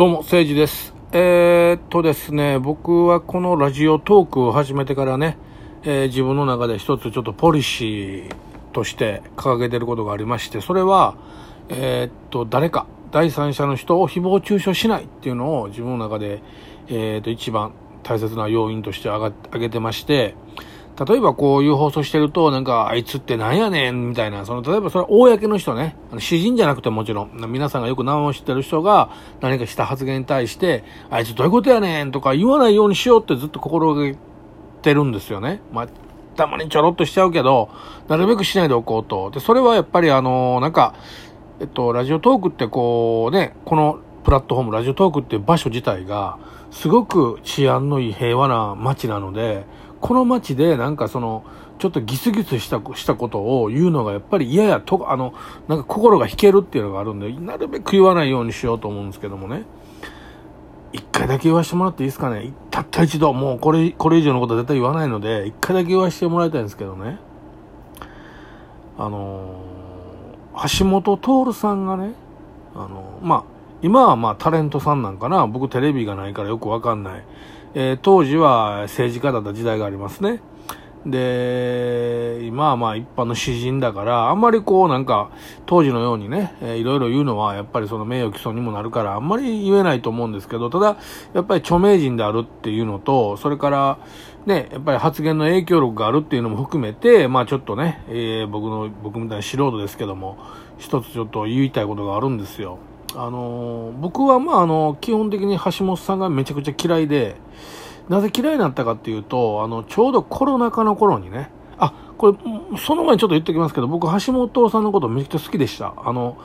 どうも、誠治です。えー、っとですね、僕はこのラジオトークを始めてからね、えー自分の中で一つちょっとポリシーとして掲げてることがありまして、それは、えーっと、誰か、第三者の人を誹謗中傷しないっていうのを自分の中で、えっと、一番大切な要因として挙げてまして、例えばこういう放送してると、なんか、あいつってなんやねん、みたいな、その、例えばそれは公の人ね、あの詩人じゃなくてもちろん、皆さんがよく名前を知ってる人が何かした発言に対して、あいつどういうことやねんとか言わないようにしようってずっと心がけてるんですよね。まあ、たまにちょろっとしちゃうけど、なるべくしないでおこうと。で、それはやっぱりあの、なんか、えっと、ラジオトークってこうね、このプラットフォーム、ラジオトークっていう場所自体が、すごく治安のいい平和な街なので、この街でなんかその、ちょっとギスギスしたしたことを言うのがやっぱり嫌やと、あの、なんか心が引けるっていうのがあるんで、なるべく言わないようにしようと思うんですけどもね。一回だけ言わせてもらっていいですかねたった一度、もうこれ、これ以上のことは絶対言わないので、一回だけ言わせてもらいたいんですけどね。あのー橋本徹さんがね、あのーまあ、今はまあタレントさんなんかな、僕テレビがないからよくわかんない。えー当時は政治家だった時代がありますね。で、今はまあ一般の詩人だから、あんまりこうなんか、当時のようにね、えーいろいろ言うのはやっぱりその名誉毀損にもなるから、あんまり言えないと思うんですけど、ただ、やっぱり著名人であるっていうのと、それから、ね、やっぱり発言の影響力があるっていうのも含めて、まあちょっとね、えー僕の、僕みたいな素人ですけども、一つちょっと言いたいことがあるんですよ。あの僕はまああの、基本的に橋本さんがめちゃくちゃ嫌いで、なぜ嫌いになったかっていうと、あの、ちょうどコロナ禍の頃にね、あ、これ、その前にちょっと言っておきますけど、僕、橋本さんのことめちゃくちゃ好きでした。あの、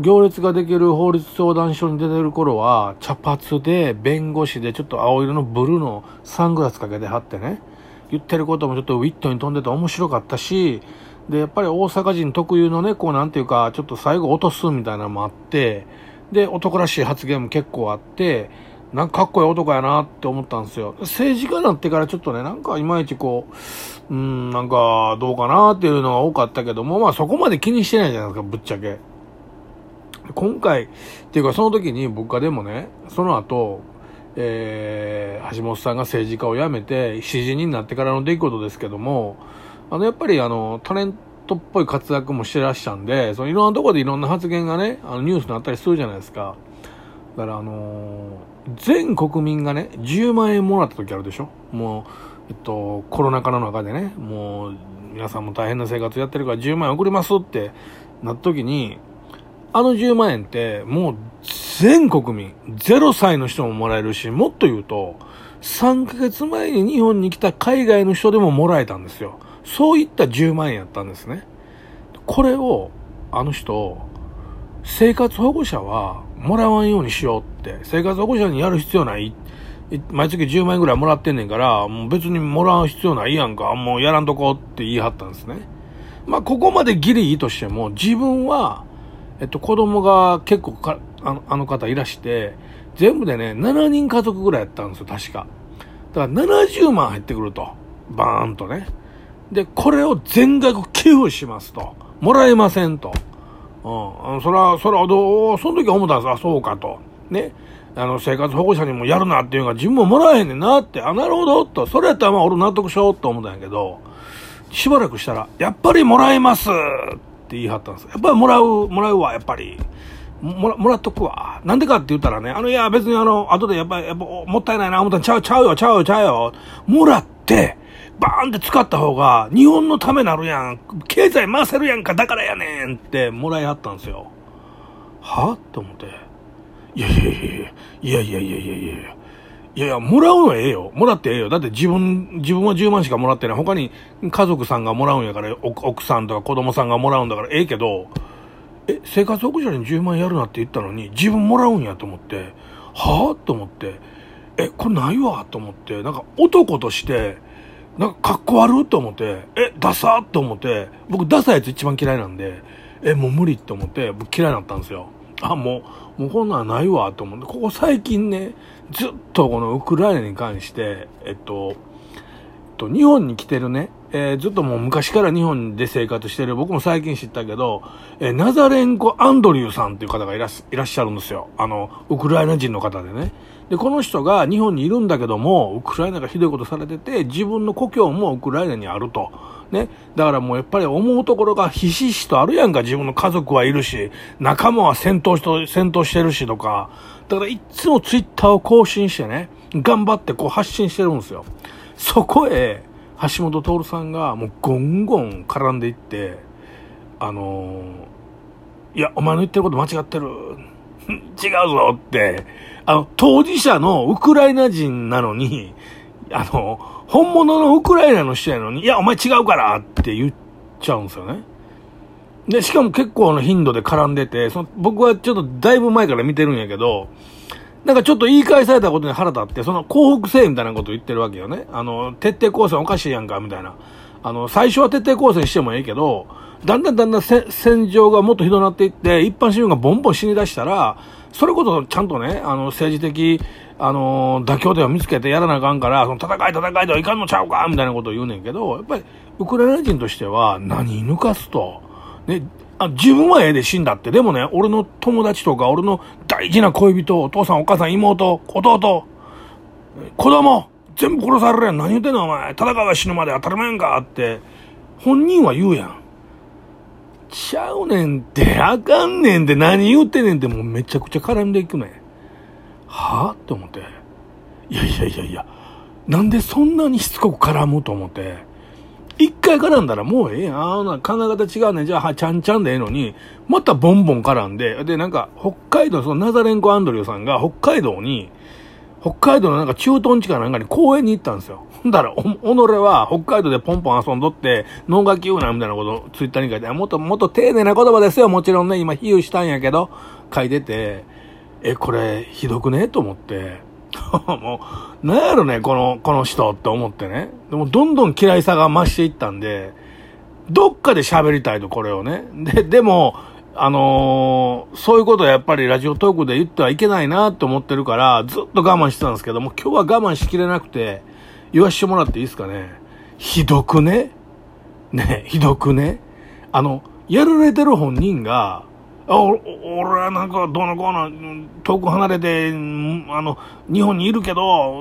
行列ができる法律相談所に出てる頃は、茶髪で、弁護士で、ちょっと青色のブルーのサングラスかけてはってね、言ってることもちょっとウィットに飛んでて面白かったし、で、やっぱり大阪人特有のね、こうなんていうか、ちょっと最後落とすみたいなのもあって、で、男らしい発言も結構あって、なんかかっこいい男やなって思ったんですよ。政治家になってからちょっとね、なんかいまいちこう、うん、なんかどうかなっていうのが多かったけども、まあそこまで気にしてないじゃないですか、ぶっちゃけ。今回、っていうかその時に僕がでもね、その後、えー、橋本さんが政治家を辞めて、詩人になってからの出来事ですけども、あの、やっぱりあの、タレントっぽい活躍もしてらっしゃるんで、そのいろんなところでいろんな発言がね、あのニュースになったりするじゃないですか。だからあのー全国民がね、10万円もらった時あるでしょもう、えっと、コロナ禍の中でね、もう、皆さんも大変な生活やってるから10万円送りますってなった時に、あの10万円って、もう全国民、0歳の人ももらえるし、もっと言うと、3ヶ月前に日本に来た海外の人でももらえたんですよ。そういった10万円やったんですね。これを、あの人、生活保護者はもらわんようにしようって、生活保護者にやる必要ない。毎月10万円ぐらいもらってんねんから、もう別にもらう必要ないやんか。もうやらんとこって言い張ったんですね。まあ、ここまでギリいいとしても、自分は、えっと、子供が結構か、あのあの方いらして、全部でね、7人家族ぐらいやったんですよ、確か。だから70万入ってくると。バーンとね。で、これを全額寄付しますと。もらえませんと。うん。そら、そら、どう、その時思ったんですあ、そうかと。ね。あの、生活保護者にもやるなっていうのが自分ももらえへんねんなって、あ、なるほど、と。それやったらまあ俺納得しようと思ったんやけど、しばらくしたら、やっぱりもらえますって言い張ったんですやっぱりもらう、もらうわ、やっぱり。もら、もらっとくわ。なんでかって言ったらね、あの、いや、別にあの、後でやっぱり、やっぱ、もったいないな、思ったら、ちゃう、ちゃうよ、ちゃうよ、ちゃうよ。もらって、バーンって使った方が、日本のためなるやん。経済回せるやんか、だからやねんって、もらいはったんですよ。は？って思って。いやいやいやいや、いやいやいやいやいやいや。いやいや、もらうのええよ。もらってええよ。だって自分、自分は10万しかもらってない。他に家族さんがもらうんやから、奥奥さんとか子供さんがもらうんだからええけど、え、生活保護者に10万やるなって言ったのに、自分もらうんやと思って、は？ぁと思って、え、これないわ？と思って、なんか男として、なんか格好悪と思って、え、ダサーと思って、僕ダサいやつ一番嫌いなんで、え、もう無理と思って、僕嫌いになったんですよ。あ、もう、もうこんなんないわと思って、ここ最近ね、ずっとこのウクライナに関して、えっと、と、日本に来てるね、えー、ずっともう昔から日本で生活してる、僕も最近知ったけど、えー、ナザレンコ・アンドリューさんっていう方がいらいらっしゃるんですよ。あの、ウクライナ人の方でね。で、この人が日本にいるんだけども、ウクライナがひどいことされてて、自分の故郷もウクライナにあると。ね。だからもうやっぱり思うところがひしひしとあるやんか、自分の家族はいるし、仲間は戦闘しと戦闘してるしとか。だからいつもツイッターを更新してね、頑張ってこう発信してるんですよ。そこへ、橋本徹さんがもうゴンゴン絡んでいって、あのー、いや、お前の言ってること間違ってる。違うぞって、あの、当事者のウクライナ人なのに、あの、本物のウクライナの人やのに、いや、お前違うからって言っちゃうんですよね。で、しかも結構の頻度で絡んでて、その僕はちょっとだいぶ前から見てるんやけど、なんかちょっと言い返されたことに腹立って、その幸福性みたいなこと言ってるわけよね。あの、徹底抗戦おかしいやんか、みたいな。あの、最初は徹底抗戦してもいいけど、だんだんだんだん戦場がもっとひどなっていって、一般市民がボンボン死に出したら、それこそちゃんとね、あの、政治的、あの、妥協点を見つけてやらなあかんから、その戦い戦いではいかんのちゃうかみたいなことを言うねんけど、やっぱり、ウクライナ人としては、何抜かすと。ね、あ自分はええで死んだって。でもね、俺の友達とか、俺の大事な恋人、お父さん、お母さん、妹、弟、子供、全部殺されるやん。何言ってんのお前。戦いは死ぬまで当たり前んかって、本人は言うやん。ちゃうねんって、あかんねんって何言ってんねんってもうめちゃくちゃ絡んでいくねん。はぁ？って思って。いやいやいやいや、なんでそんなにしつこく絡むと思って。一回絡んだらもうええやん。ああ、考え方違うね。じゃあ、はちゃんちゃんでええのに、またボンボン絡んで、で、なんか、北海道、そのナザレンコ・アンドリューさんが北海道に、北海道のなんか駐屯地かなんかに公園に行ったんですよ。ほんだら、お、己は北海道でポンポン遊んどって、脳書き言うな、みたいなことツイッターに書いて、もっと、もっと丁寧な言葉ですよ、もちろんね、今比喩したんやけど、書いてて、え、これ、ひどくね？と思って、もう、なんやろね、この、この人って思ってね。でも、どんどん嫌いさが増していったんで、どっかで喋りたいと、これをね。で、でも、あのー、そういうことはやっぱりラジオトークで言ってはいけないなって思ってるから、ずっと我慢してたんですけども、今日は我慢しきれなくて、言わしてもらっていいですかね。ひどくね？ね、ひどくね？あの、やられてる本人が、俺はなんかどうのこうの遠く離れて、あの、日本にいるけど、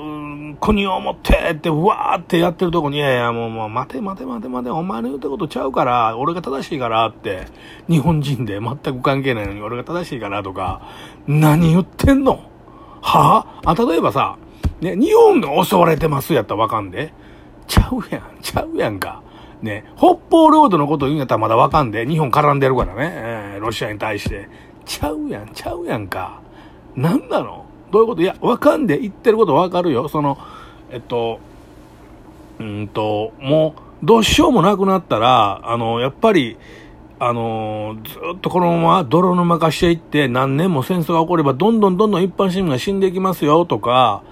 国を持ってってわーってやってるとこに、いやいやもう、もう待て待て待て待て、お前の言ったことちゃうから、俺が正しいからって、日本人で全く関係ないのに俺が正しいからとか、何言ってんの？は？ああ、例えばさ、ね、日本が襲われてますやったらわかんで。ちゃうやん、ちゃうやんか。ね、北方領土のこと言うんやったらまだわかんで、日本絡んでるからね、ロシアに対して。ちゃうやん、ちゃうやんか。なんなの？どういうこと？いや、わかんで、言ってることわかるよ。その、えっと、うんと、もう、どうしようもなくなったら、あの、やっぱり、あのずっとこのまま泥沼化していって、何年も戦争が起これば、どんどんどんどん一般市民が死んでいきますよ、とか、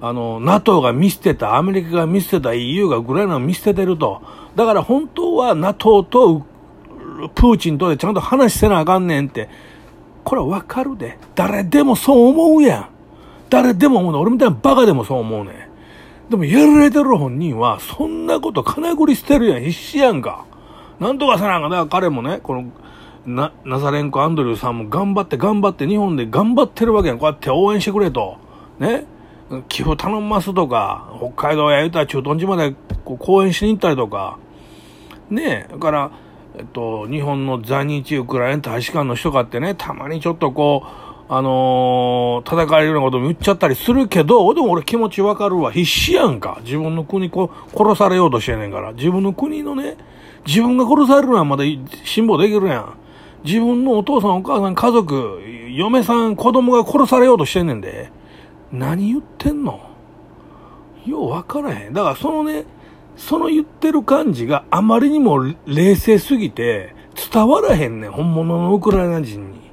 あの、NATO が見捨てた、アメリカが見捨てた EU がウクライナを見捨ててると。だから本当は NATO とプーチンとでちゃんと話せなあかんねんって。これはわかるで。誰でもそう思うやん。誰でも思うね俺みたいなバカでもそう思うねん。でもやられてる本人は、そんなこと金繰り捨てるやん。必死やんか。なんとかさなあかん。だから彼もね、この、な、ナザレンコ・アンドリューさんも頑張って頑張って日本で頑張ってるわけやん。こうやって応援してくれと。ね。寄付頼ますとか、北海道や言うたら駐屯地までこう講演しに行ったりとか、ねえ、だから、えっと、日本の在日ウクライナ大使館の人かってね、たまにちょっとこう、あのー、叩かれるようなことも言っちゃったりするけど、でも俺気持ちわかるわ。必死やんか。自分の国こ、殺されようとしてんねんから。自分の国のね、自分が殺されるのはまだ辛抱できるやん。自分のお父さんお母さん家族、嫁さん子供が殺されようとしてんねんで。何言ってんの？よう分からへん。だからそのね、その言ってる感じがあまりにも冷静すぎて伝わらへんねん、本物のウクライナ人に。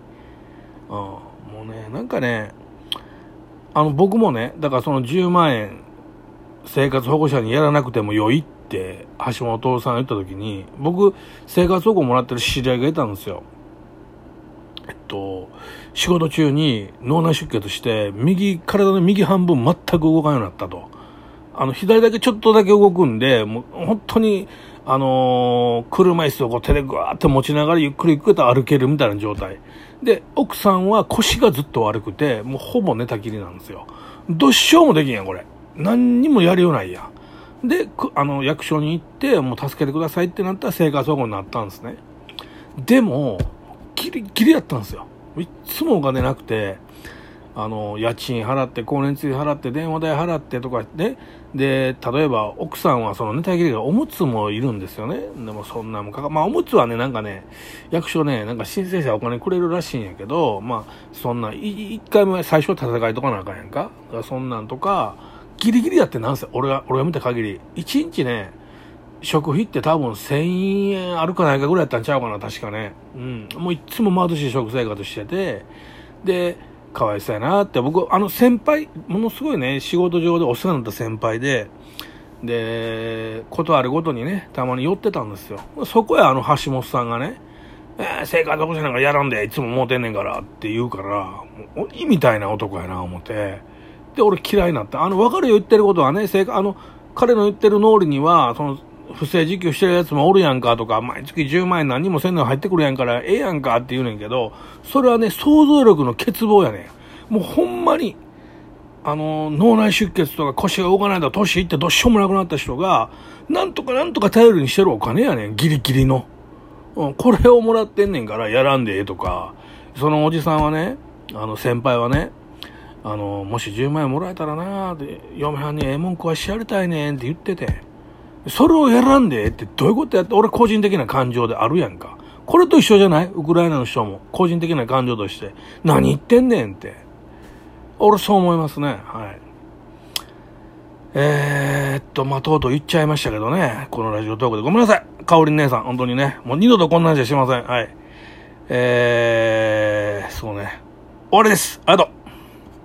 うん、もうね、なんかね、あの僕もね、だからその10万円生活保護者にやらなくても良いって橋本さんが言った時に、僕生活保護もらってる知り合いがいたんですよ。えっと、仕事中に脳内出血して、右、体の右半分全く動かんようになったと。あの、左だけちょっとだけ動くんで、もう本当に、あのー、車椅子をこう手でぐわーって持ちながらゆっくりゆっくりと歩けるみたいな状態。で、奥さんは腰がずっと悪くて、もうほぼ寝たきりなんですよ。どっしょうもできんやん、これ。何にもやりようないやん。で、あの、役所に行って、もう助けてくださいってなったら生活保護になったんですね。でも、ギリギリやったんですよ。いつもお金なくて、あの、家賃払って、光熱費払って、電話代払ってとかね。で、例えば奥さんはその寝たきりがおむつもいるんですよね。でもそんなもかか、まあおむつはね、なんかね、役所ね、なんか申請者お金くれるらしいんやけど、まあそんな、一回目最初戦いとかなあかんやんか。だからそんなんとか、ギリギリやってなんせ、俺が、俺が見た限り、1日ね、食費って多分1000円あるかないかぐらいやったんちゃうかな、確かね。うん。もういつも貧しい食生活してて、で、かわいそうやなって、僕、あの先輩、ものすごいね、仕事上でお世話になった先輩で、で、ことあるごとにね、たまに寄ってたんですよ。そこへあの橋本さんがね、えー、生活保護者なんかやらんで、いつももうてんねんからって言うから、もう鬼みたいな男やな、思って。で、俺嫌いになった。あの、わかるよ、言ってることはね、生活、あの、彼の言ってる脳裏には、その、不正受給してるやつもおるやんかとか、毎月10万円何もせんの入ってくるやんから、ええやんかって言うねんけど、それはね、想像力の欠乏やねん。もうほんまに、あの、脳内出血とか腰が動かないと年いってどっしょもなくなった人が、なんとかなんとか頼りにしてるお金やねん、ギリギリの。うん、これをもらってんねんからやらんでええとか、そのおじさんはね、あの先輩はね、あの、もし10万円もらえたらなーって、嫁はんにええもん食わしやりたいねんって言ってて。それを選んでってどういうことやって、俺個人的な感情であるやんか。これと一緒じゃない？ウクライナの人も。個人的な感情として。何言ってんねんって。俺そう思いますね。はい。えー、っと、まあ、とうとう言っちゃいましたけどね。このラジオトークで。ごめんなさい。かおりん姉さん。本当にね。もう二度とこんなんじゃしません。はい。えー、そうね。終わりです。ありがとう。